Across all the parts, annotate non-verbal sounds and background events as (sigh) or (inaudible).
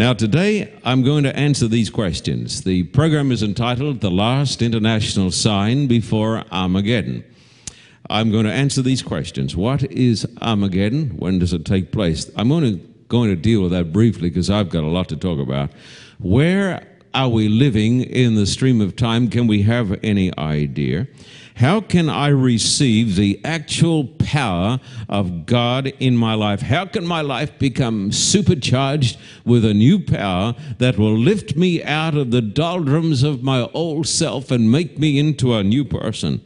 Now, today I'm going to answer these questions. The program is entitled The Last International Sign Before Armageddon. I'm going to answer these questions. What is Armageddon? When does it take place? I'm only going to deal with that briefly because I've got a lot to talk about. Where are we living in the stream of time? Can we have any idea? How can I receive the actual power of God in my life? How can my life become supercharged with a new power that will lift me out of the doldrums of my old self and make me into a new person?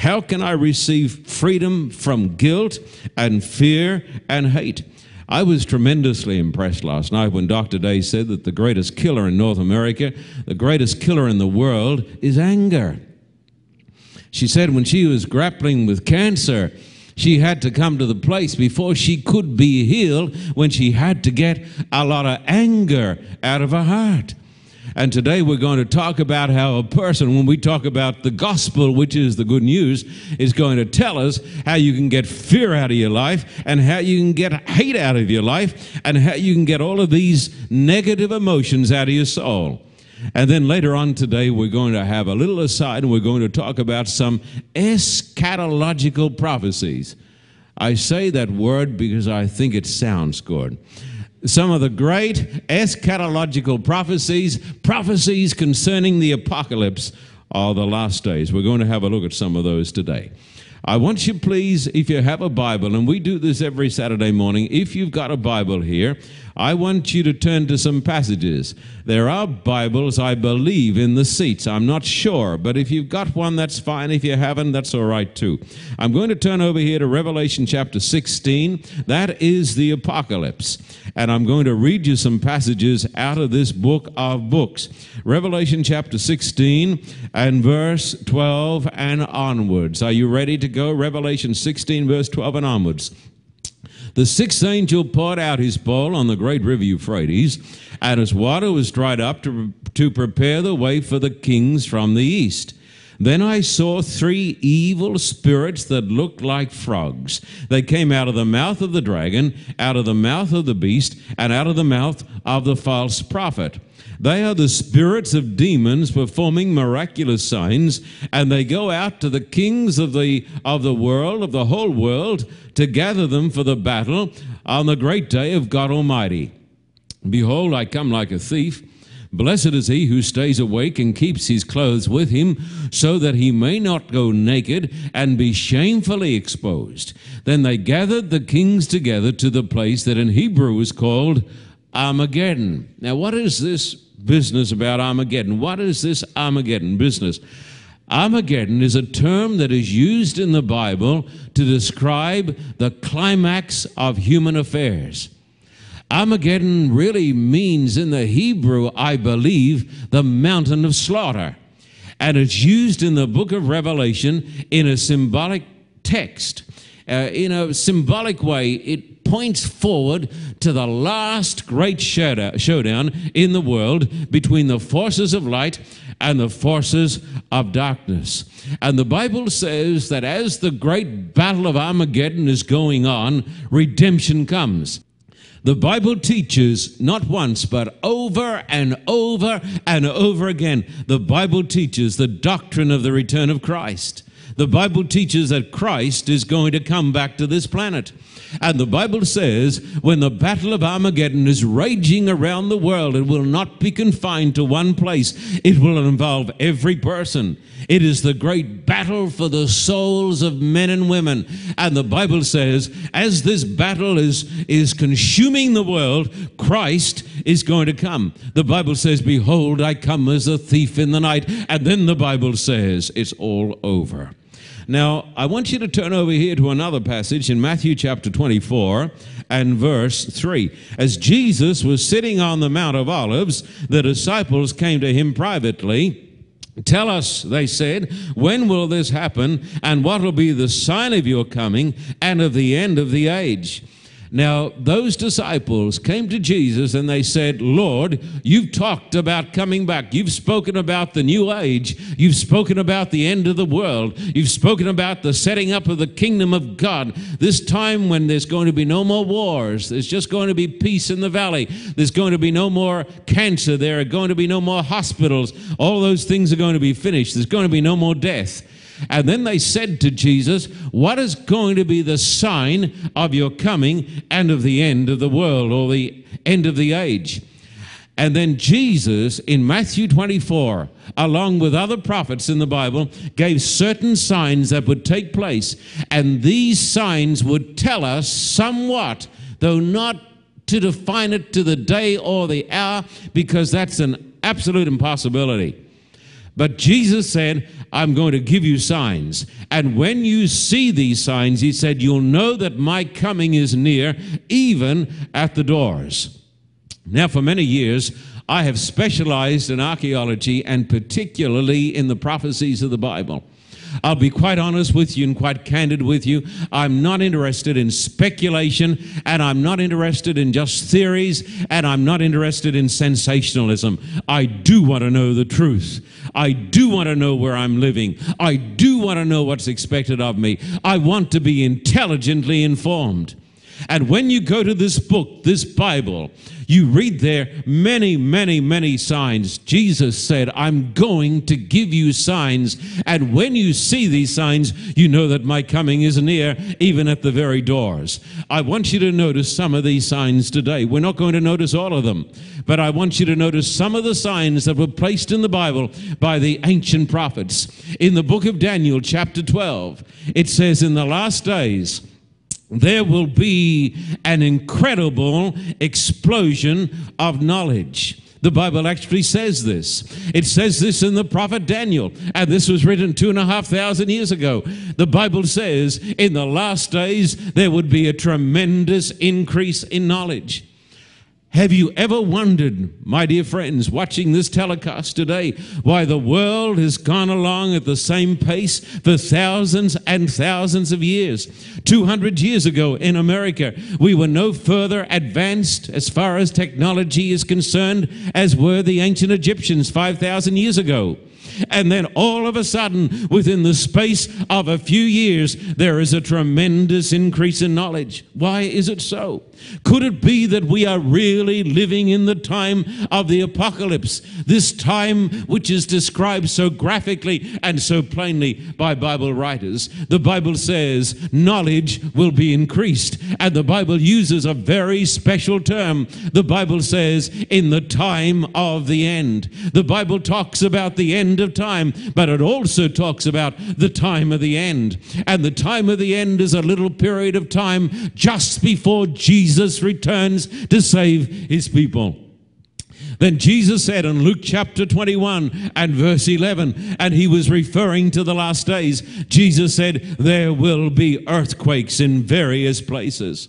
How can I receive freedom from guilt and fear and hate? I was tremendously impressed last night when Dr. Day said that the greatest killer in North America, the greatest killer in the world, is anger. She said when she was grappling with cancer, she had to come to the place before she could be healed when she had to get a lot of anger out of her heart. And today we're going to talk about how a person, when we talk about the gospel, which is the good news, is going to tell us how you can get fear out of your life and how you can get hate out of your life and how you can get all of these negative emotions out of your soul. And then later on today, we're going to have a little aside and we're going to talk about some eschatological prophecies. I say that word because I think it sounds good. Some of the great eschatological prophecies, prophecies concerning the apocalypse, are the last days. We're going to have a look at some of those today. I want you, please, if you have a Bible, and we do this every Saturday morning, if you've got a Bible here, I want you to turn to some passages. There are Bibles, I believe, in the seats. I'm not sure, but if you've got one, that's fine. If you haven't, that's all right too. I'm going to turn over here to Revelation chapter 16. That is the apocalypse. And I'm going to read you some passages out of this book of books. Revelation chapter 16 and verse 12 and onwards. Are you ready to go? Revelation 16, verse 12 and onwards. The sixth angel poured out his bowl on the great river Euphrates, and its water was dried up to, to prepare the way for the kings from the east. Then I saw three evil spirits that looked like frogs. They came out of the mouth of the dragon, out of the mouth of the beast, and out of the mouth of the false prophet. They are the spirits of demons performing miraculous signs, and they go out to the kings of the, of the world, of the whole world, to gather them for the battle on the great day of God Almighty. Behold, I come like a thief. Blessed is he who stays awake and keeps his clothes with him, so that he may not go naked and be shamefully exposed. Then they gathered the kings together to the place that in Hebrew is called Armageddon. Now, what is this business about Armageddon? What is this Armageddon business? Armageddon is a term that is used in the Bible to describe the climax of human affairs. Armageddon really means in the Hebrew, I believe, the mountain of slaughter. And it's used in the book of Revelation in a symbolic text. Uh, in a symbolic way, it points forward to the last great showdown in the world between the forces of light and the forces of darkness. And the Bible says that as the great battle of Armageddon is going on, redemption comes. The Bible teaches not once, but over and over and over again. The Bible teaches the doctrine of the return of Christ. The Bible teaches that Christ is going to come back to this planet. And the Bible says when the battle of Armageddon is raging around the world, it will not be confined to one place, it will involve every person. It is the great battle for the souls of men and women. And the Bible says, as this battle is, is consuming the world, Christ is going to come. The Bible says, Behold, I come as a thief in the night. And then the Bible says, It's all over. Now, I want you to turn over here to another passage in Matthew chapter 24 and verse 3. As Jesus was sitting on the Mount of Olives, the disciples came to him privately. Tell us, they said, when will this happen, and what will be the sign of your coming and of the end of the age? Now, those disciples came to Jesus and they said, Lord, you've talked about coming back. You've spoken about the new age. You've spoken about the end of the world. You've spoken about the setting up of the kingdom of God. This time when there's going to be no more wars, there's just going to be peace in the valley. There's going to be no more cancer. There are going to be no more hospitals. All those things are going to be finished. There's going to be no more death. And then they said to Jesus, What is going to be the sign of your coming and of the end of the world or the end of the age? And then Jesus, in Matthew 24, along with other prophets in the Bible, gave certain signs that would take place. And these signs would tell us somewhat, though not to define it to the day or the hour, because that's an absolute impossibility. But Jesus said, I'm going to give you signs. And when you see these signs, he said, you'll know that my coming is near, even at the doors. Now, for many years, I have specialized in archaeology and particularly in the prophecies of the Bible. I'll be quite honest with you and quite candid with you. I'm not interested in speculation and I'm not interested in just theories and I'm not interested in sensationalism. I do want to know the truth. I do want to know where I'm living. I do want to know what's expected of me. I want to be intelligently informed. And when you go to this book, this Bible, you read there many, many, many signs. Jesus said, I'm going to give you signs. And when you see these signs, you know that my coming is near, even at the very doors. I want you to notice some of these signs today. We're not going to notice all of them, but I want you to notice some of the signs that were placed in the Bible by the ancient prophets. In the book of Daniel, chapter 12, it says, In the last days, there will be an incredible explosion of knowledge. The Bible actually says this. It says this in the prophet Daniel, and this was written two and a half thousand years ago. The Bible says in the last days there would be a tremendous increase in knowledge. Have you ever wondered, my dear friends, watching this telecast today, why the world has gone along at the same pace for thousands and thousands of years? 200 years ago in America, we were no further advanced as far as technology is concerned as were the ancient Egyptians 5,000 years ago. And then all of a sudden, within the space of a few years, there is a tremendous increase in knowledge. Why is it so? Could it be that we are really living in the time of the apocalypse? This time which is described so graphically and so plainly by Bible writers. The Bible says knowledge will be increased. And the Bible uses a very special term. The Bible says in the time of the end. The Bible talks about the end of time, but it also talks about the time of the end. And the time of the end is a little period of time just before Jesus returns to save his people. Then Jesus said in Luke chapter 21 and verse 11, and he was referring to the last days, Jesus said, There will be earthquakes in various places.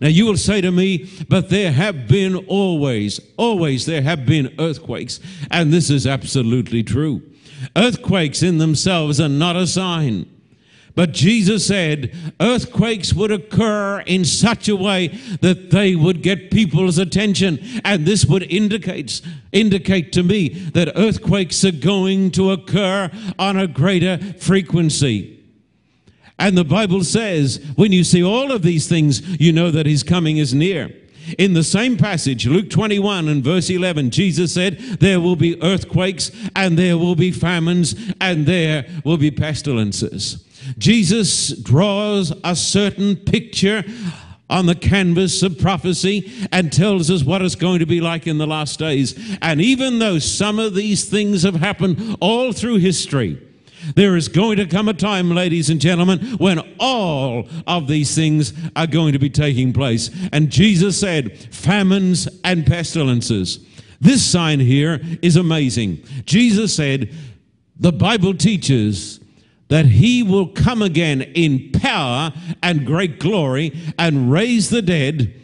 Now you will say to me, but there have been always, always there have been earthquakes. And this is absolutely true. Earthquakes in themselves are not a sign. But Jesus said earthquakes would occur in such a way that they would get people's attention. And this would indicate, indicate to me that earthquakes are going to occur on a greater frequency. And the Bible says, when you see all of these things, you know that his coming is near. In the same passage, Luke 21 and verse 11, Jesus said, There will be earthquakes, and there will be famines, and there will be pestilences. Jesus draws a certain picture on the canvas of prophecy and tells us what it's going to be like in the last days. And even though some of these things have happened all through history, there is going to come a time, ladies and gentlemen, when all of these things are going to be taking place. And Jesus said, famines and pestilences. This sign here is amazing. Jesus said, the Bible teaches that he will come again in power and great glory and raise the dead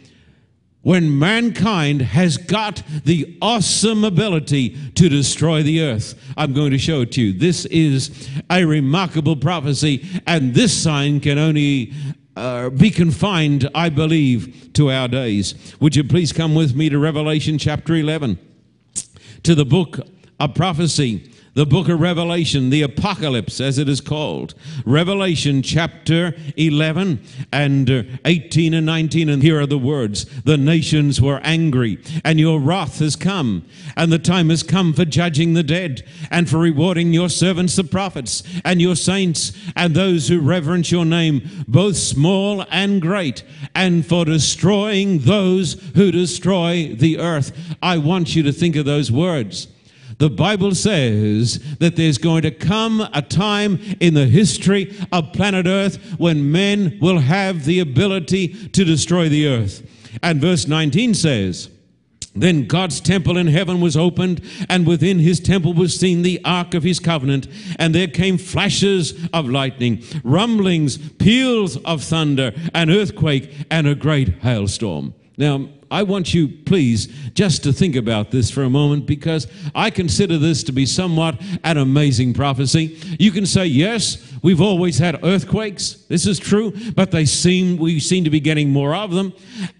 when mankind has got the awesome ability to destroy the earth. I'm going to show it to you. This is a remarkable prophecy, and this sign can only uh, be confined, I believe, to our days. Would you please come with me to Revelation chapter 11, to the book of prophecy the book of Revelation, the Apocalypse as it is called. Revelation chapter 11 and uh, 18 and 19. And here are the words The nations were angry, and your wrath has come, and the time has come for judging the dead, and for rewarding your servants, the prophets, and your saints, and those who reverence your name, both small and great, and for destroying those who destroy the earth. I want you to think of those words. The Bible says that there's going to come a time in the history of planet Earth when men will have the ability to destroy the earth. And verse 19 says, then God's temple in heaven was opened, and within his temple was seen the ark of his covenant. And there came flashes of lightning, rumblings, peals of thunder, an earthquake, and a great hailstorm. Now, I want you, please, just to think about this for a moment because I consider this to be somewhat an amazing prophecy. You can say, yes, we've always had earthquakes. This is true, but they seem, we seem to be getting more of them.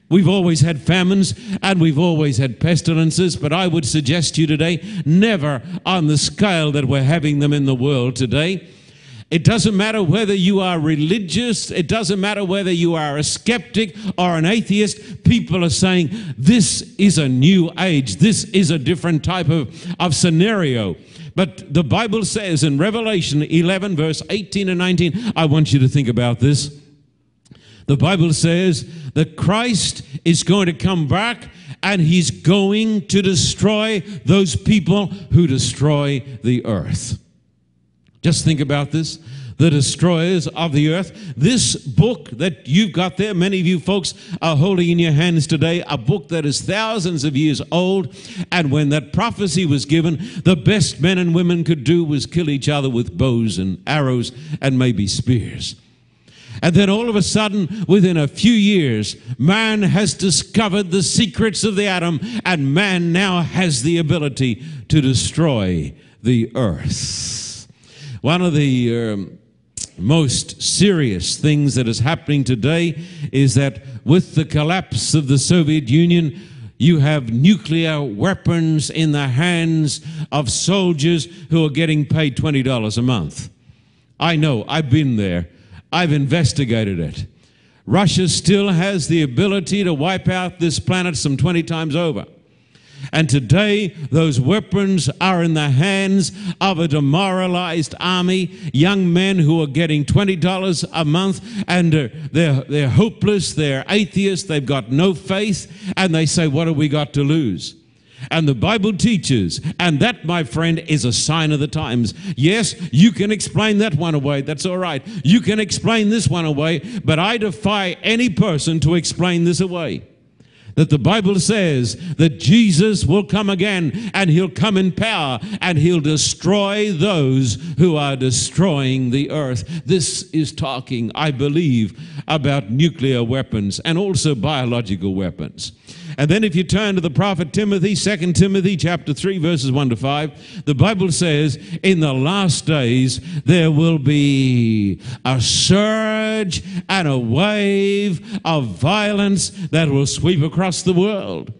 We've always had famines and we've always had pestilences, but I would suggest to you today, never on the scale that we're having them in the world today. It doesn't matter whether you are religious, it doesn't matter whether you are a skeptic or an atheist. People are saying this is a new age, this is a different type of, of scenario. But the Bible says in Revelation 11, verse 18 and 19, I want you to think about this. The Bible says that Christ is going to come back and he's going to destroy those people who destroy the earth. Just think about this. The destroyers of the earth. This book that you've got there, many of you folks are holding in your hands today, a book that is thousands of years old. And when that prophecy was given, the best men and women could do was kill each other with bows and arrows and maybe spears. And then all of a sudden, within a few years, man has discovered the secrets of the atom, and man now has the ability to destroy the earth. One of the um, most serious things that is happening today is that with the collapse of the Soviet Union, you have nuclear weapons in the hands of soldiers who are getting paid $20 a month. I know, I've been there, I've investigated it. Russia still has the ability to wipe out this planet some 20 times over. And today, those weapons are in the hands of a demoralized army, young men who are getting $20 a month, and uh, they're, they're hopeless, they're atheists, they've got no faith, and they say, What have we got to lose? And the Bible teaches, and that, my friend, is a sign of the times. Yes, you can explain that one away. That's all right. You can explain this one away, but I defy any person to explain this away that the Bible says that Jesus will come again and he'll come in power and he'll destroy those who are destroying the earth. This is talking, I believe, about nuclear weapons and also biological weapons. And then if you turn to the prophet Timothy, 2 Timothy chapter 3 verses 1 to 5, the Bible says in the last days there will be a surge and a wave of violence that will sweep across the world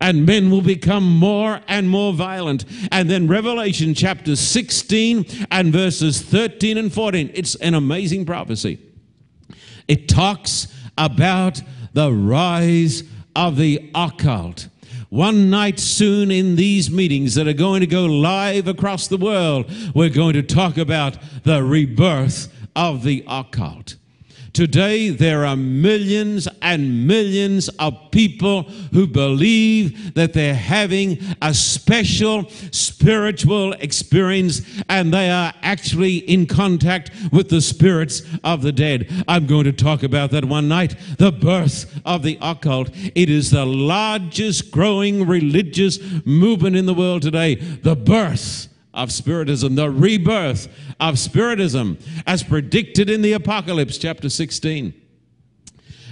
and men will become more and more violent. And then Revelation chapter 16 and verses 13 and 14. It's an amazing prophecy. It talks about the rise of the occult. One night soon in these meetings that are going to go live across the world, we're going to talk about the rebirth of the occult. Today, there are millions and millions of people who believe that they're having a special spiritual experience and they are actually in contact with the spirits of the dead. I'm going to talk about that one night the birth of the occult. It is the largest growing religious movement in the world today. The birth of Spiritism, the rebirth of Spiritism, as predicted in the Apocalypse, chapter 16.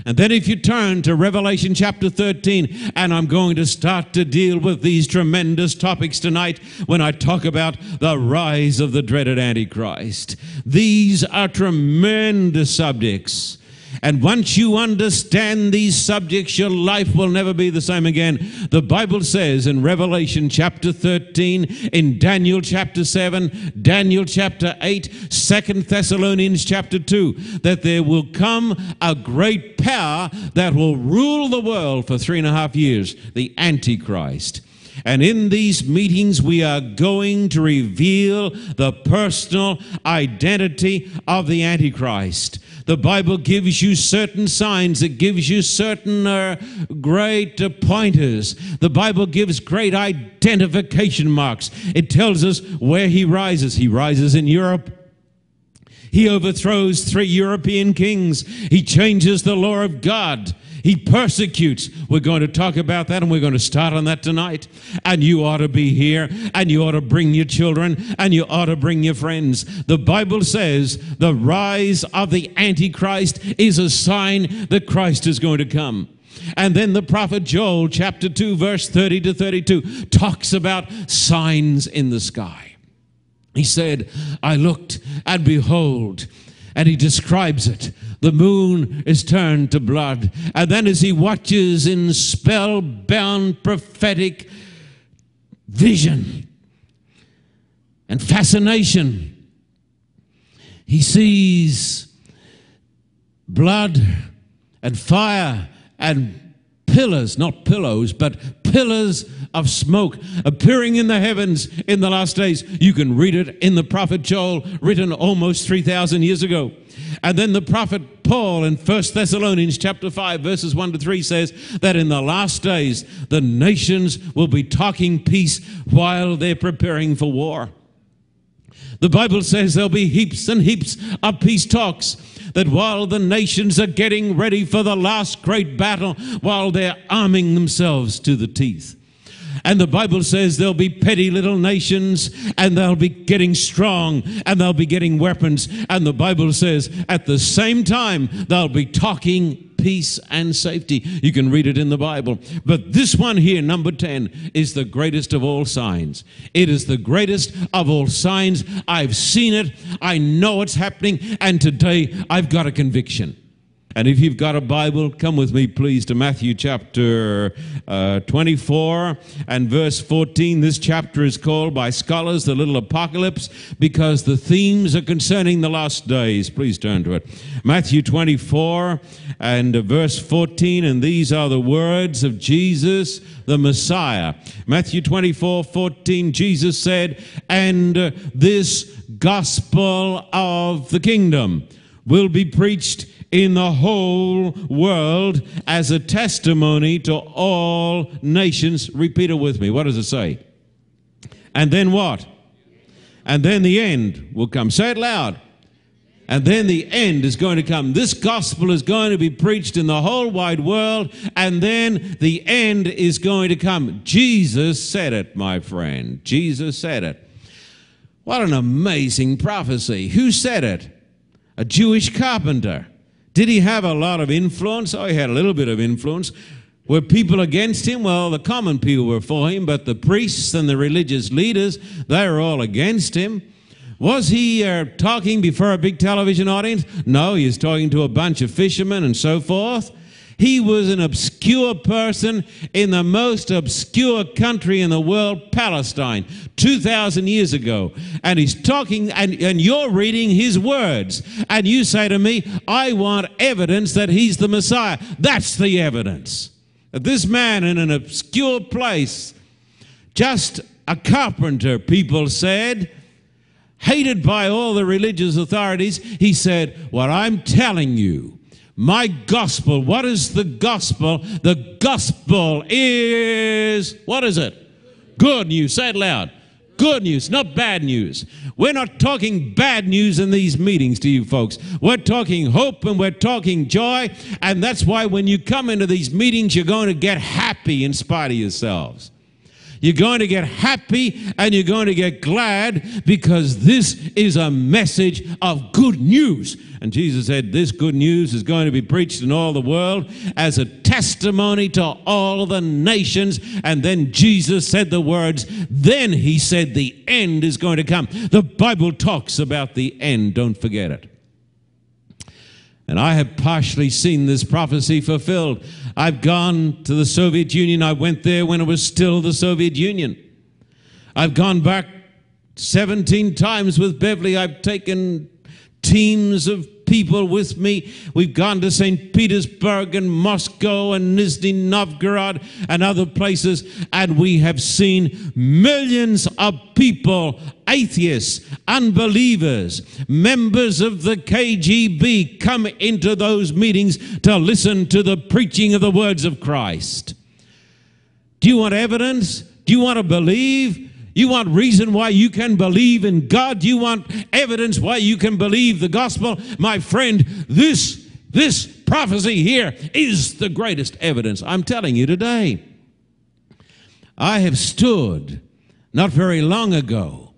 And then, if you turn to Revelation chapter 13, and I'm going to start to deal with these tremendous topics tonight when I talk about the rise of the dreaded Antichrist. These are tremendous subjects. And once you understand these subjects, your life will never be the same again. The Bible says in Revelation chapter 13, in Daniel chapter 7, Daniel chapter 8, 2 Thessalonians chapter 2, that there will come a great power that will rule the world for three and a half years, the Antichrist. And in these meetings, we are going to reveal the personal identity of the Antichrist. The Bible gives you certain signs, it gives you certain uh, great uh, pointers. The Bible gives great identification marks. It tells us where he rises. He rises in Europe. He overthrows three European kings. He changes the law of God. He persecutes. We're going to talk about that and we're going to start on that tonight. And you ought to be here and you ought to bring your children and you ought to bring your friends. The Bible says the rise of the Antichrist is a sign that Christ is going to come. And then the prophet Joel, chapter 2, verse 30 to 32, talks about signs in the sky. He said, I looked and behold, and he describes it. The moon is turned to blood. And then, as he watches in spellbound prophetic vision and fascination, he sees blood and fire and pillars, not pillows, but pillars of smoke appearing in the heavens in the last days. You can read it in the prophet Joel, written almost 3,000 years ago. And then the prophet Paul in 1 Thessalonians chapter 5 verses 1 to 3 says that in the last days the nations will be talking peace while they're preparing for war. The Bible says there'll be heaps and heaps of peace talks that while the nations are getting ready for the last great battle, while they're arming themselves to the teeth. And the Bible says there'll be petty little nations and they'll be getting strong and they'll be getting weapons. And the Bible says at the same time they'll be talking peace and safety. You can read it in the Bible. But this one here, number 10, is the greatest of all signs. It is the greatest of all signs. I've seen it, I know it's happening, and today I've got a conviction. And if you've got a Bible, come with me, please, to Matthew chapter uh, 24 and verse 14. This chapter is called by scholars the little apocalypse because the themes are concerning the last days. Please turn to it. Matthew 24 and verse 14. And these are the words of Jesus, the Messiah. Matthew 24 14, Jesus said, And this gospel of the kingdom will be preached in the whole world as a testimony to all nations. Repeat it with me. What does it say? And then what? And then the end will come. Say it loud. And then the end is going to come. This gospel is going to be preached in the whole wide world, and then the end is going to come. Jesus said it, my friend. Jesus said it. What an amazing prophecy. Who said it? A Jewish carpenter. Did he have a lot of influence? Oh, he had a little bit of influence. Were people against him? Well, the common people were for him, but the priests and the religious leaders, they were all against him. Was he uh, talking before a big television audience? No, he was talking to a bunch of fishermen and so forth. He was an obscure person in the most obscure country in the world, Palestine, 2,000 years ago. And he's talking, and, and you're reading his words. And you say to me, I want evidence that he's the Messiah. That's the evidence. That this man in an obscure place, just a carpenter, people said, hated by all the religious authorities, he said, What I'm telling you my gospel. What is the gospel? The gospel is, what is it? Good news. Say it loud. Good news, not bad news. We're not talking bad news in these meetings to you folks. We're talking hope and we're talking joy. And that's why when you come into these meetings, you're going to get happy in spite of yourselves. You're going to get happy and you're going to get glad because this is a message of good news. And Jesus said, This good news is going to be preached in all the world as a testimony to all the nations. And then Jesus said the words, Then he said, The end is going to come. The Bible talks about the end, don't forget it. And I have partially seen this prophecy fulfilled. I've gone to the Soviet Union. I went there when it was still the Soviet Union. I've gone back 17 times with Beverly. I've taken teams of people with me. We've gone to St. Petersburg and Moscow and Nizhny Novgorod and other places, and we have seen millions of people, atheists, unbelievers, members of the KGB come into those meetings to listen to the preaching of the words of Christ. Do you want evidence? Do you want to believe? You want reason why you can believe in God? You want evidence why you can believe the gospel? My friend, this this prophecy here is the greatest evidence. I'm telling you today. I have stood not very long ago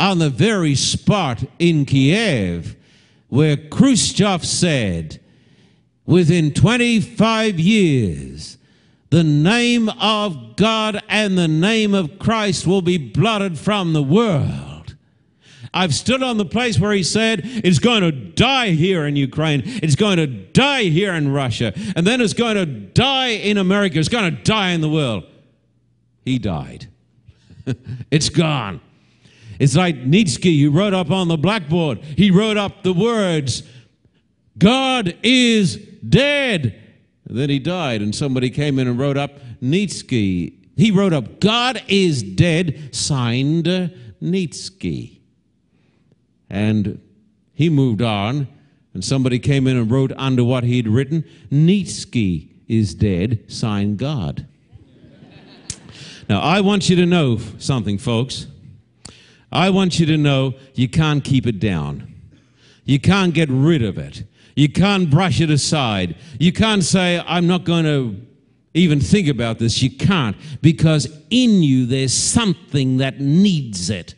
on the very spot in Kiev where Khrushchev said, within 25 years, the name of God and the name of Christ will be blotted from the world. I've stood on the place where he said it's going to die here in Ukraine, it's going to die here in Russia, and then it's going to die in America, it's going to die in the world. He died. (laughs) it's gone. It's like Nietzsche, who wrote up on the blackboard, he wrote up the words, God is dead. And then he died, and somebody came in and wrote up Nietzsche. He wrote up, God is dead, signed Nietzsche. And he moved on, and somebody came in and wrote under what he'd written, Nietzsche is dead, signed God. now, I want you to know something, folks. I want you to know you can't keep it down. You can't get rid of it. You can't brush it aside. You can't say, I'm not going to even think about this. You can't, because in you there's something that needs it.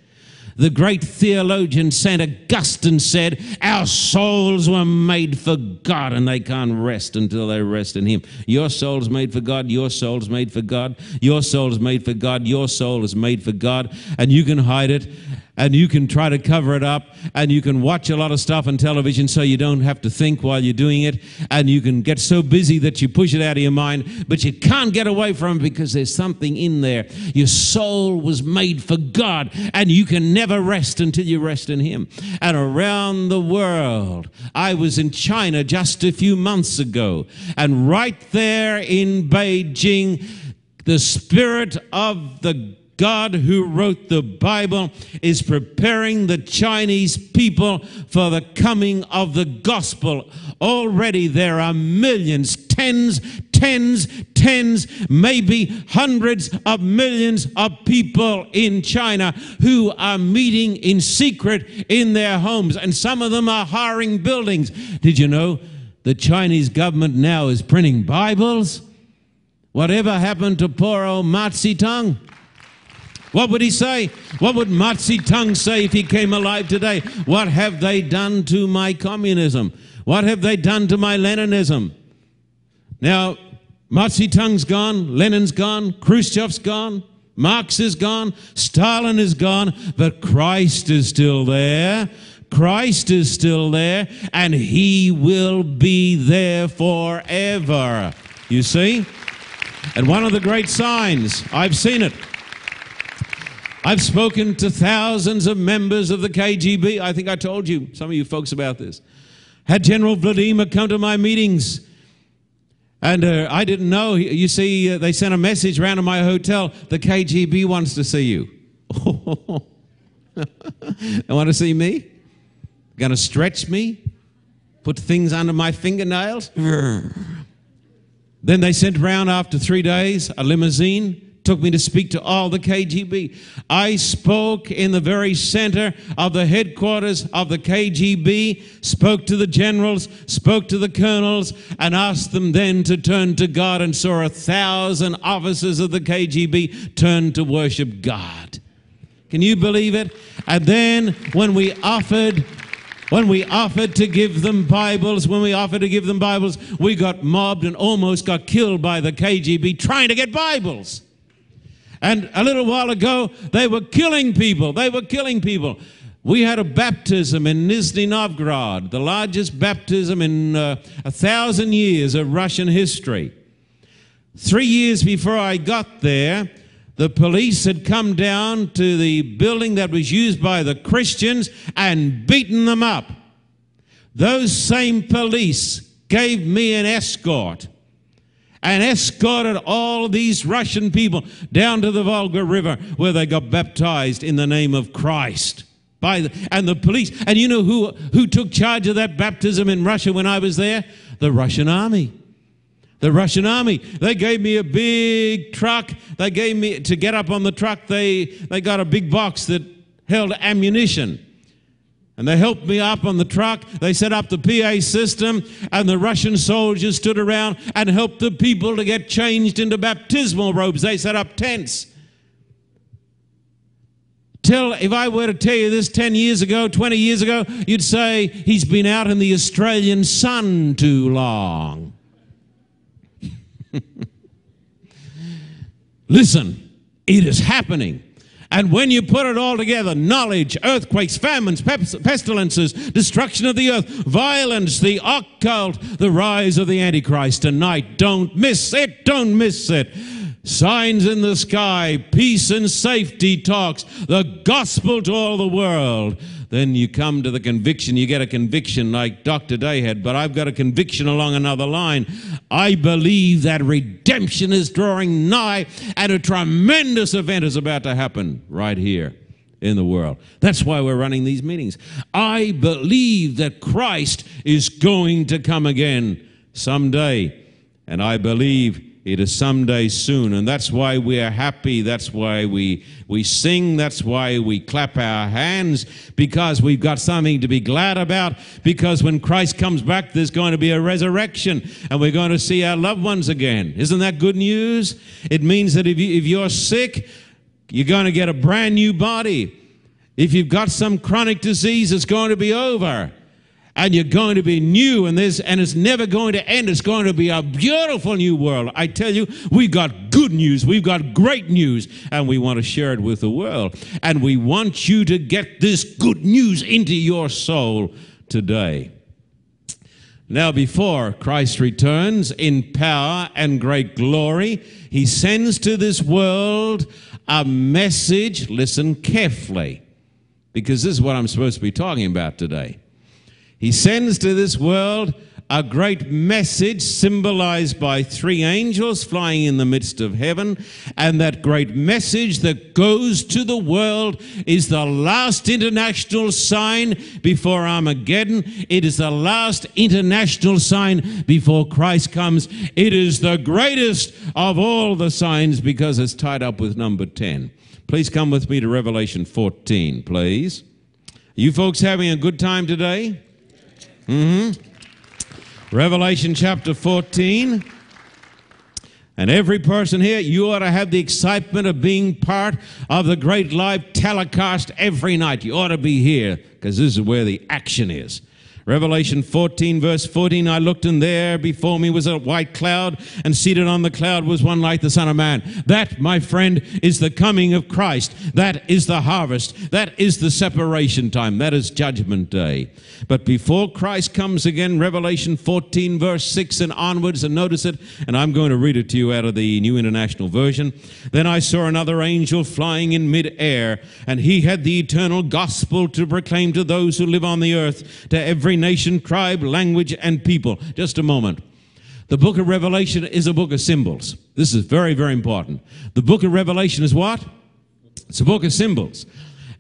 The great theologian St. Augustine said, Our souls were made for God and they can't rest until they rest in Him. Your soul's made for God, your soul's made for God, your soul's made for God, your soul is made for God, and you can hide it and you can try to cover it up and you can watch a lot of stuff on television so you don't have to think while you're doing it. And you can get so busy that you push it out of your mind but you can't get away from it because there's something in there. Your soul was made for god and you can never rest until you rest in him. And around the world i was in china just a few months ago and right there in beijing the spirit of the God who wrote the Bible is preparing the Chinese people for the coming of the gospel. Already there are millions, tens, tens, tens, maybe hundreds of millions of people in China who are meeting in secret in their homes, and some of them are hiring buildings. Did you know the Chinese government now is printing Bibles? Whatever happened to poor old Mao Zedong? What would he say? What would Mao Zedong say if he came alive today? What have they done to my communism? What have they done to my Leninism? Now, Mao Zedong's gone, Lenin's gone, Khrushchev's gone, Marx is gone, Stalin is gone, but Christ is still there. Christ is still there, and he will be there forever. You see? And one of the great signs, I've seen it. I've spoken to thousands of members of the KGB. I think I told you, some of you folks, about this. Had General Vladimir come to my meetings. And uh, I didn't know. You see, uh, they sent a message around to my hotel the KGB wants to see you. (laughs) they want to see me? Going to stretch me? Put things under my fingernails? then they sent around after three days a limousine took me to speak to all the KGB. I spoke in the very center of the headquarters of the KGB, spoke to the generals, spoke to the colonels, and asked them then to turn to God and saw a thousand officers of the KGB turn to worship God. Can you believe it? And then when we offered when we offered to give them Bibles, when we offered to give them Bibles, we got mobbed and almost got killed by the KGB trying to get Bibles. And a little while ago, they were killing people. They were killing people. We had a baptism in Nizhny Novgorod, the largest baptism in uh, a thousand years of Russian history. Three years before I got there, the police had come down to the building that was used by the Christians and beaten them up. Those same police gave me an escort and escorted all these Russian people down to the Volga River where they got baptized in the name of Christ. By the, and the police. And you know who, who took charge of that baptism in Russia when I was there? The Russian army. The Russian army. They gave me a big truck. They gave me, to get up on the truck, they, they got a big box that held ammunition. And they helped me up on the truck. They set up the PA system, and the Russian soldiers stood around and helped the people to get changed into baptismal robes. They set up tents. Tell, if I were to tell you this 10 years ago, 20 years ago, you'd say he's been out in the Australian sun too long. (laughs) Listen, it is happening. And when you put it all together knowledge, earthquakes, famines, pestilences, destruction of the earth, violence, the occult, the rise of the Antichrist tonight, don't miss it, don't miss it. Signs in the sky, peace and safety talks, the gospel to all the world then you come to the conviction, you get a conviction like Dr. Day had, but I've got a conviction along another line. I believe that redemption is drawing nigh and a tremendous event is about to happen right here in the world. That's why we're running these meetings. I believe that Christ is going to come again someday, and I believe it is someday soon. And that's why we are happy. That's why we, we sing. That's why we clap our hands because we've got something to be glad about. Because when Christ comes back, there's going to be a resurrection and we're going to see our loved ones again. Isn't that good news? It means that if, you, if you're sick, you're going to get a brand new body. If you've got some chronic disease, it's going to be over and you're going to be new and this and it's never going to end. It's going to be a beautiful new world. I tell you we've got good news. We've got great news. And we want to share it with the world. And we want you to get this good news into your soul today. Now before christ returns in power and great glory he sends to this world a message. Listen carefully because this is what i'm supposed to be talking about today he sends to this world a great message symbolized by three angels flying in the midst of heaven. And that great message that goes to the world is the last international sign before Armageddon. It is the last international sign before Christ comes. It is the greatest of all the signs because it's tied up with number 10. Please come with me to Revelation 14, please. Are You folks having a good time today? Mm-hmm. Revelation chapter 14. And every person here, you ought to have the excitement of being part of the great live telecast every night. You ought to be here because this is where the action is. Revelation 14, verse 14 I looked, and there before me was a white cloud, and seated on the cloud was one like the Son of Man. That, my friend, is the coming of Christ. That is the harvest. That is the separation time. That is judgment day. But before Christ comes again, Revelation 14, verse 6 and onwards, and notice it, and I'm going to read it to you out of the New International Version. Then I saw another angel flying in midair, and he had the eternal gospel to proclaim to those who live on the earth, to every every nation, tribe, language, and people. Just a moment. The book of Revelation is a book of symbols. This is very, very important. The book of Revelation is what? It's a book of symbols.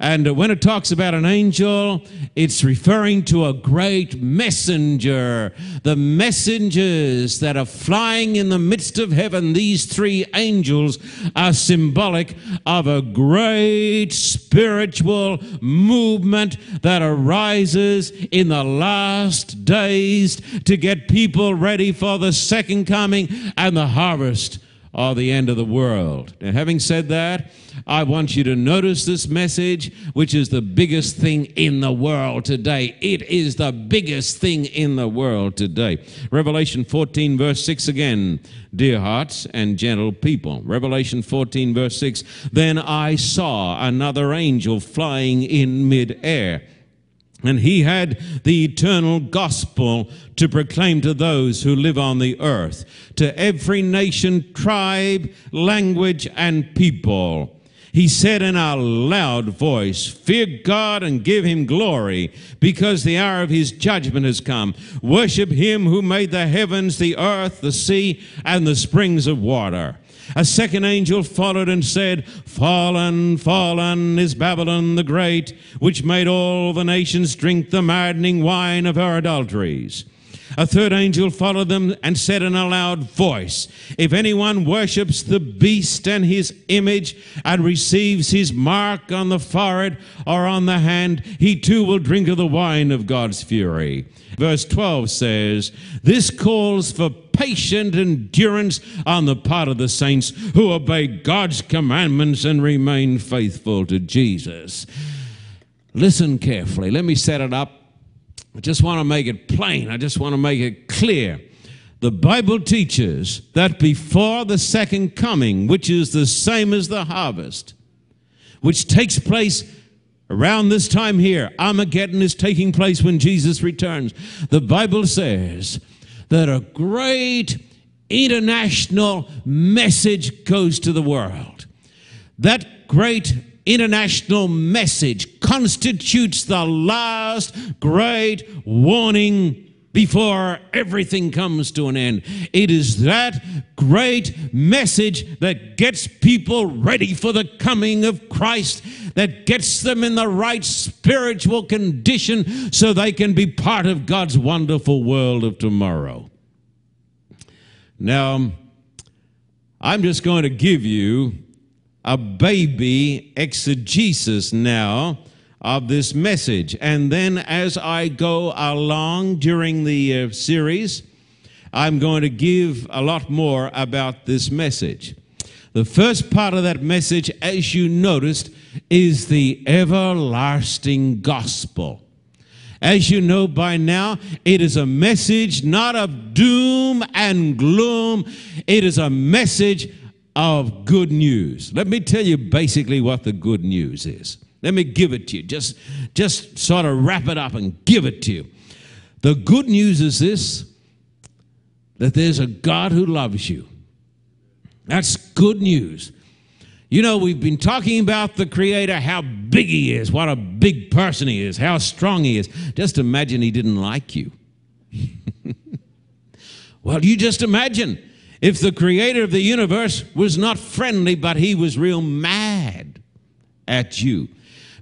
And when it talks about an angel, it's referring to a great messenger. The messengers that are flying in the midst of heaven, these three angels, are symbolic of a great spiritual movement that arises in the last days to get people ready for the second coming and the harvest or the end of the world. Now, having said that, I want you to notice this message, which is the biggest thing in the world today. It is the biggest thing in the world today. Revelation 14, verse 6 again, dear hearts and gentle people. Revelation 14, verse 6 Then I saw another angel flying in midair and he had the eternal gospel to proclaim to those who live on the earth, to every nation, tribe, language, and people. He said in a loud voice, Fear God and give him glory, because the hour of his judgment has come. Worship him who made the heavens, the earth, the sea, and the springs of water. A second angel followed and said, Fallen, fallen is Babylon the Great, which made all the nations drink the maddening wine of her adulteries. A third angel followed them and said in a loud voice, If anyone worships the beast and his image and receives his mark on the forehead or on the hand, he too will drink of the wine of God's fury. Verse 12 says, This calls for patient endurance on the part of the saints who obey God's commandments and remain faithful to Jesus. Listen carefully. Let me set it up I just want to make it plain. I just want to make it clear. The Bible teaches that before the second coming, which is the same as the harvest, which takes place around this time here, Armageddon is taking place when Jesus returns. The Bible says that a great international message goes to the world. That great international message constitutes the last great warning before everything comes to an end. It is that great message that gets people ready for the coming of Christ, that gets them in the right spiritual condition so they can be part of God's wonderful world of tomorrow. Now, I'm just going to give you a baby exegesis now of this message. And then as I go along during the uh, series, I'm going to give a lot more about this message. The first part of that message, as you noticed, is the everlasting gospel. As you know by now, it is a message not of doom and gloom, it is a message of good news. Let me tell you basically what the good news is. Let me give it to you. Just, just sort of wrap it up and give it to you. The good news is this that there's a God who loves you. That's good news. You know, we've been talking about the Creator, how big He is, what a big person He is, how strong He is. Just imagine He didn't like you. (laughs) well, you just imagine if the creator of the universe was not friendly, but he was real mad at you.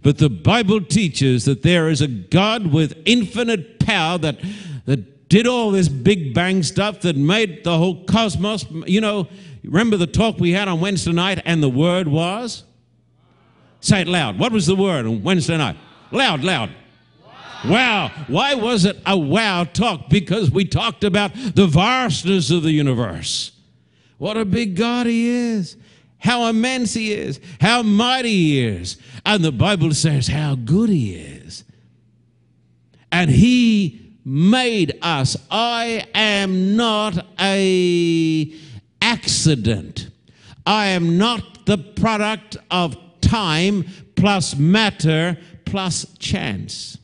But the Bible teaches that there is a God with infinite power that, that did all this Big Bang stuff, that made the whole cosmos. You know, remember the talk we had on Wednesday night, and the word was? Say it loud. What was the word on Wednesday night? Loud, loud. Wow. Why was it a wow talk? Because we talked about the vastness of the universe. What a big God He is. How immense He is. How mighty He is. And the Bible says how good He is. And He made us. I am not a accident. I am not the product of time plus matter plus chance.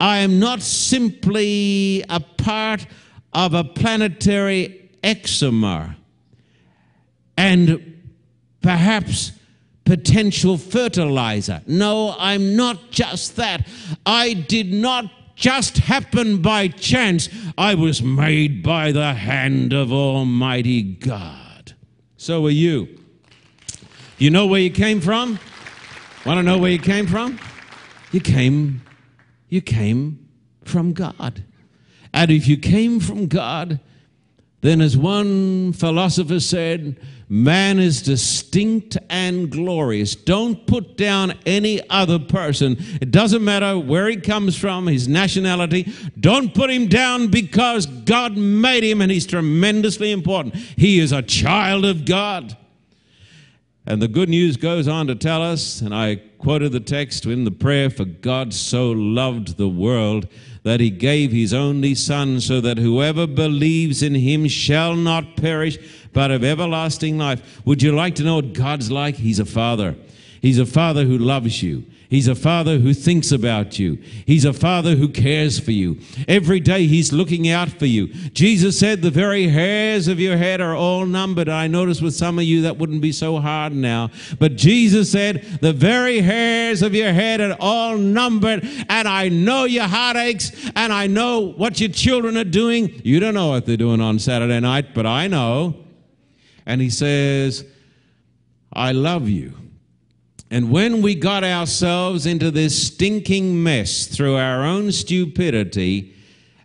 I am not simply a part of a planetary exomer and perhaps potential fertilizer. No, I'm not just that. I did not just happen by chance. I was made by the hand of Almighty God. So are you. You know where you came from? Want to know where you came from? You came you came from God. And if you came from God, then, as one philosopher said, man is distinct and glorious. Don't put down any other person. It doesn't matter where he comes from, his nationality. Don't put him down because God made him and he's tremendously important. He is a child of God. And the good news goes on to tell us, and I quoted the text in the prayer, For God so loved the world that he gave his only Son, so that whoever believes in him shall not perish, but have everlasting life. Would you like to know what God's like? He's a father. He's a father who loves you. He's a father who thinks about you. He's a father who cares for you. Every day he's looking out for you. Jesus said, The very hairs of your head are all numbered. I notice with some of you that wouldn't be so hard now. But Jesus said, The very hairs of your head are all numbered. And I know your heartaches and I know what your children are doing. You don't know what they're doing on Saturday night, but I know. And he says, I love you. And when we got ourselves into this stinking mess through our own stupidity,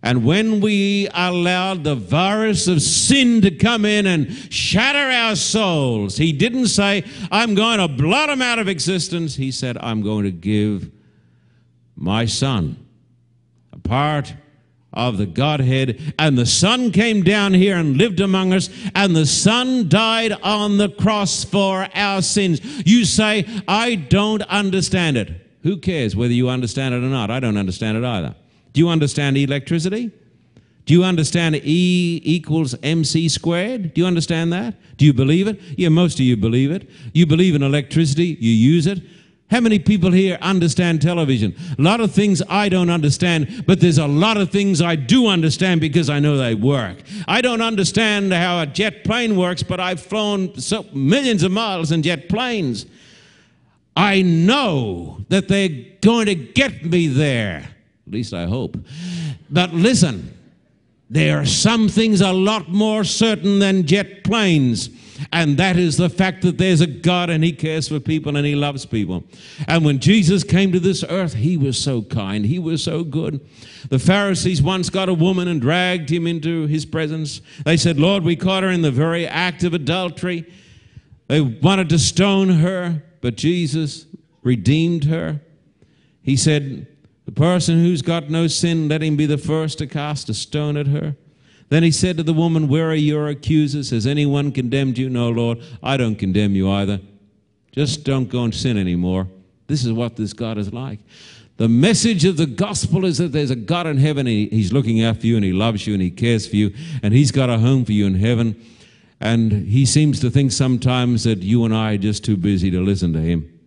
and when we allowed the virus of sin to come in and shatter our souls, he didn't say, I'm going to blot them out of existence. He said, I'm going to give my son a part of the Godhead. And the Son came down here and lived among us, and the Son died on the cross for our sins. You say, I don't understand it. Who cares whether you understand it or not? I don't understand it either. Do you understand electricity? Do you understand E equals MC squared? Do you understand that? Do you believe it? Yeah, most of you believe it. You believe in electricity, you use it. How many people here understand television? A lot of things I don't understand, but there's a lot of things I do understand because I know they work. I don't understand how a jet plane works, but I've flown so millions of miles in jet planes. I know that they're going to get me there. At least I hope. But listen, there are some things a lot more certain than jet planes. And that is the fact that there's a God and He cares for people and He loves people. And when Jesus came to this earth, He was so kind, He was so good. The Pharisees once got a woman and dragged him into His presence. They said, Lord, we caught her in the very act of adultery. They wanted to stone her, but Jesus redeemed her. He said, The person who's got no sin, let him be the first to cast a stone at her. Then he said to the woman, Where are your accusers? Has anyone condemned you? No, Lord, I don't condemn you either. Just don't go and sin anymore. This is what this God is like. The message of the gospel is that there's a God in heaven, and He's looking after you, and He loves you, and He cares for you, and He's got a home for you in heaven. And He seems to think sometimes that you and I are just too busy to listen to Him.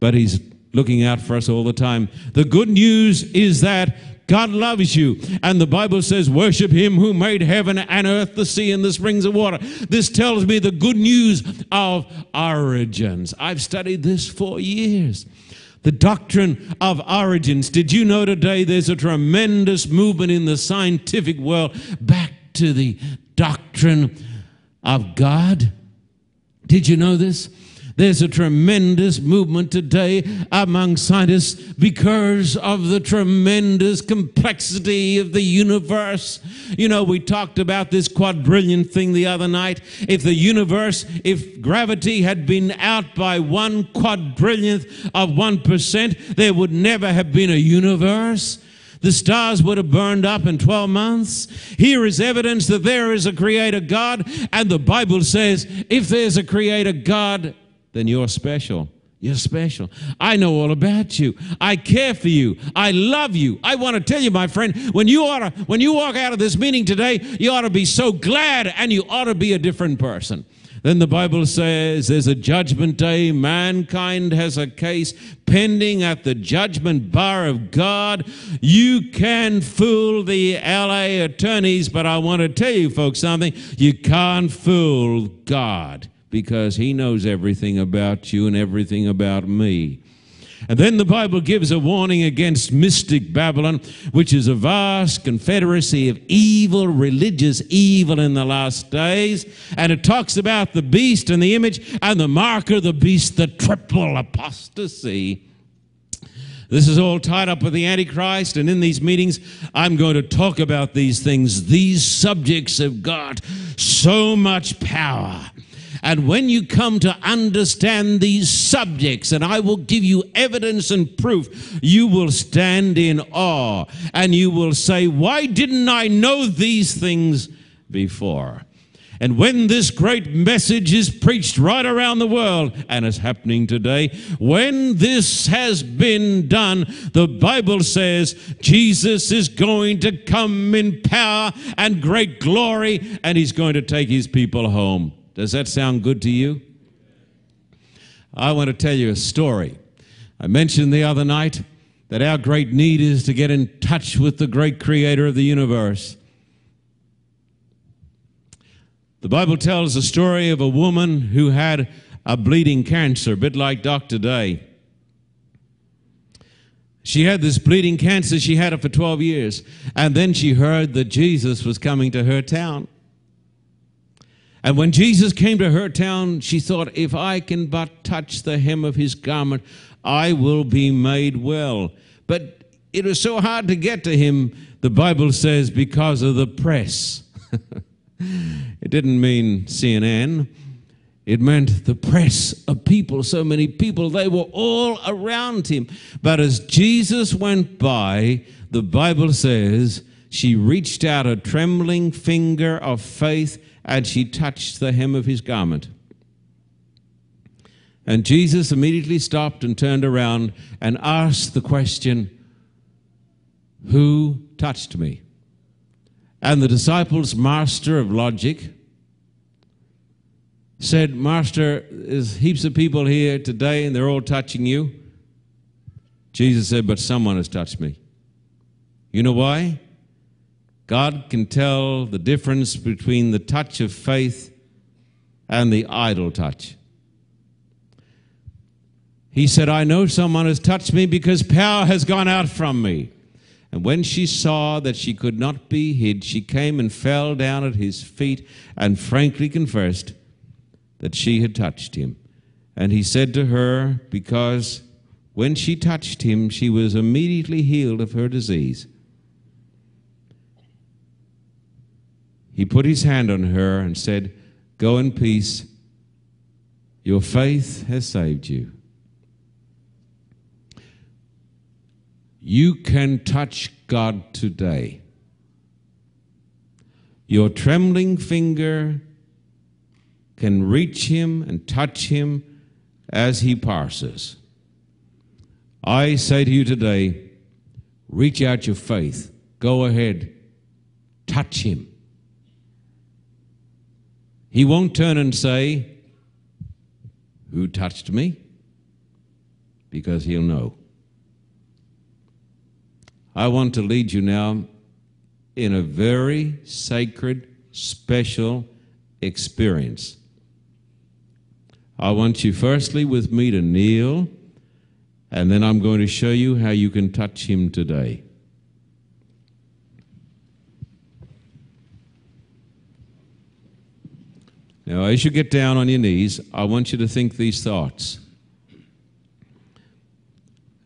But He's looking out for us all the time. The good news is that God loves you. And the Bible says, Worship Him who made heaven and earth, the sea, and the springs of water. This tells me the good news of origins. I've studied this for years. The doctrine of origins. Did you know today there's a tremendous movement in the scientific world back to the doctrine of God? Did you know this? There's a tremendous movement today among scientists because of the tremendous complexity of the universe. You know, we talked about this quadrillion thing the other night. If the universe, if gravity had been out by one quadrillionth of 1%, there would never have been a universe the stars would have burned up in 12 months. Here is evidence that there is a creator God, and the Bible says if there's a creator God, then you're special. You're special. I know all about you. I care for you. I love you. I want to tell you, my friend, when you ought to, when you walk out of this meeting today, you ought to be so glad and you ought to be a different person. Then the Bible says there's a judgment day. Mankind has a case pending at the judgment bar of God. You can fool the LA attorneys, but I want to tell you folks something. You can't fool God because he knows everything about you and everything about me. And then the Bible gives a warning against mystic Babylon, which is a vast confederacy of evil, religious evil in the last days. And it talks about the beast and the image and the mark of the beast, the triple apostasy. This is all tied up with the Antichrist, and in these meetings, I'm going to talk about these things. These subjects have got so much power. And when you come to understand these subjects, and I will give you evidence and proof, you will stand in awe and you will say, Why didn't I know these things before? And when this great message is preached right around the world, and it's happening today, when this has been done, the Bible says Jesus is going to come in power and great glory, and he's going to take his people home. Does that sound good to you? I want to tell you a story. I mentioned the other night that our great need is to get in touch with the great creator of the universe. The Bible tells the story of a woman who had a bleeding cancer, a bit like Dr. Day. She had this bleeding cancer, she had it for 12 years, and then she heard that Jesus was coming to her town. And when Jesus came to her town, she thought, if I can but touch the hem of his garment, I will be made well. But it was so hard to get to him, the Bible says, because of the press. (laughs) It didn't mean CNN. It meant the press of people, so many people, they were all around him. But as Jesus went by, the Bible says she reached out a trembling finger of faith and she touched the hem of his garment. And Jesus immediately stopped and turned around and asked the question, Who touched me? And the disciples' master of logic said, Master, there's heaps of people here today and they're all touching you. Jesus said, But someone has touched me. You know why? God can tell the difference between the touch of faith and the idle touch. He said, I know someone has touched me because power has gone out from me. And when she saw that she could not be hid, she came and fell down at his feet and frankly confessed that she had touched him. And he said to her, Because when she touched him, she was immediately healed of her disease. He put his hand on her and said, Go in peace. Your faith has saved you. You can touch God today. Your trembling finger can reach him and touch him as he passes. I say to you today, reach out your faith. Go ahead. Touch him. He won't turn and say, Who touched me? Because he'll know. I want to lead you now in a very sacred, special experience. I want you firstly with me to kneel, and then I'm going to show you how you can touch him today. Now, as you get down on your knees, I want you to think these thoughts.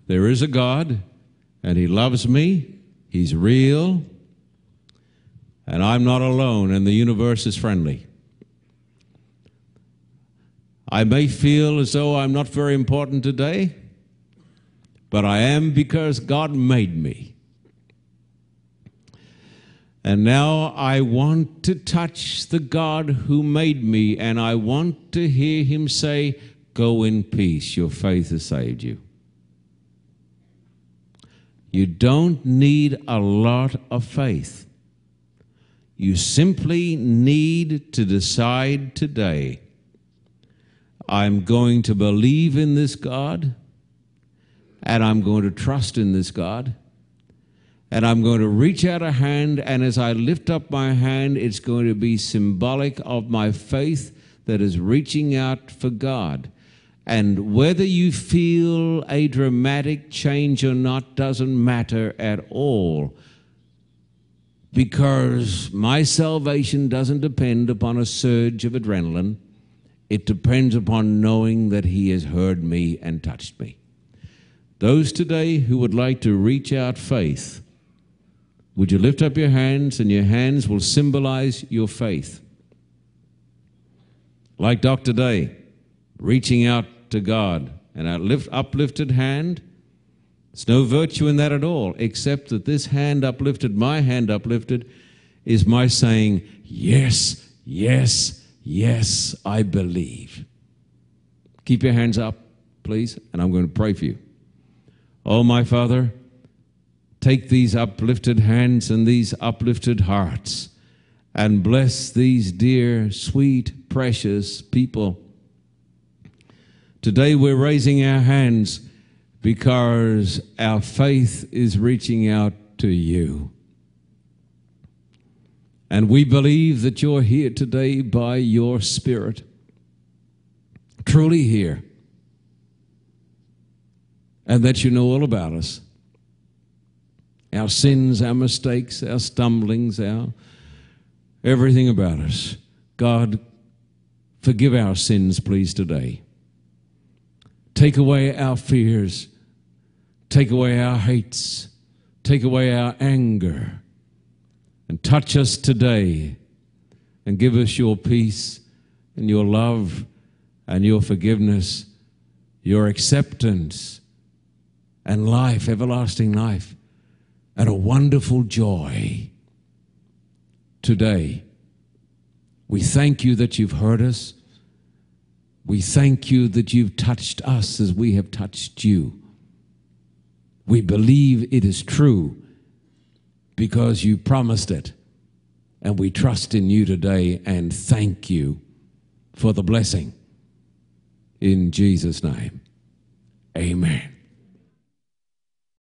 There is a God, and He loves me, He's real, and I'm not alone, and the universe is friendly. I may feel as though I'm not very important today, but I am because God made me. And now I want to touch the God who made me, and I want to hear him say, Go in peace, your faith has saved you. You don't need a lot of faith. You simply need to decide today I'm going to believe in this God and I'm going to trust in this God. And I'm going to reach out a hand, and as I lift up my hand, it's going to be symbolic of my faith that is reaching out for God. And whether you feel a dramatic change or not doesn't matter at all because my salvation doesn't depend upon a surge of adrenaline. It depends upon knowing that He has heard me and touched me. Those today who would like to reach out faith, would you lift up your hands and your hands will symbolize your faith? Like Dr. Day, reaching out to God and a lift, uplifted hand. There's no virtue in that at all, except that this hand uplifted, my hand uplifted, is my saying, Yes, yes, yes, I believe. Keep your hands up, please, and I'm going to pray for you. Oh, my Father, take these uplifted hands and these uplifted hearts and bless these dear, sweet, precious people. Today we're raising our hands because our faith is reaching out to you. And we believe that you're here today by your Spirit. Truly here and that you know all about us our sins, our mistakes, our stumblings, our everything about us. God, forgive our sins, please, today. Take away our fears, take away our hates, take away our anger, and touch us today and give us your peace and your love and your forgiveness, your acceptance and life, everlasting life, and a wonderful joy today. We thank you that you've heard us. We thank you that you've touched us as we have touched you. We believe it is true because you promised it. And we trust in you today and thank you for the blessing. In Jesus' name, amen.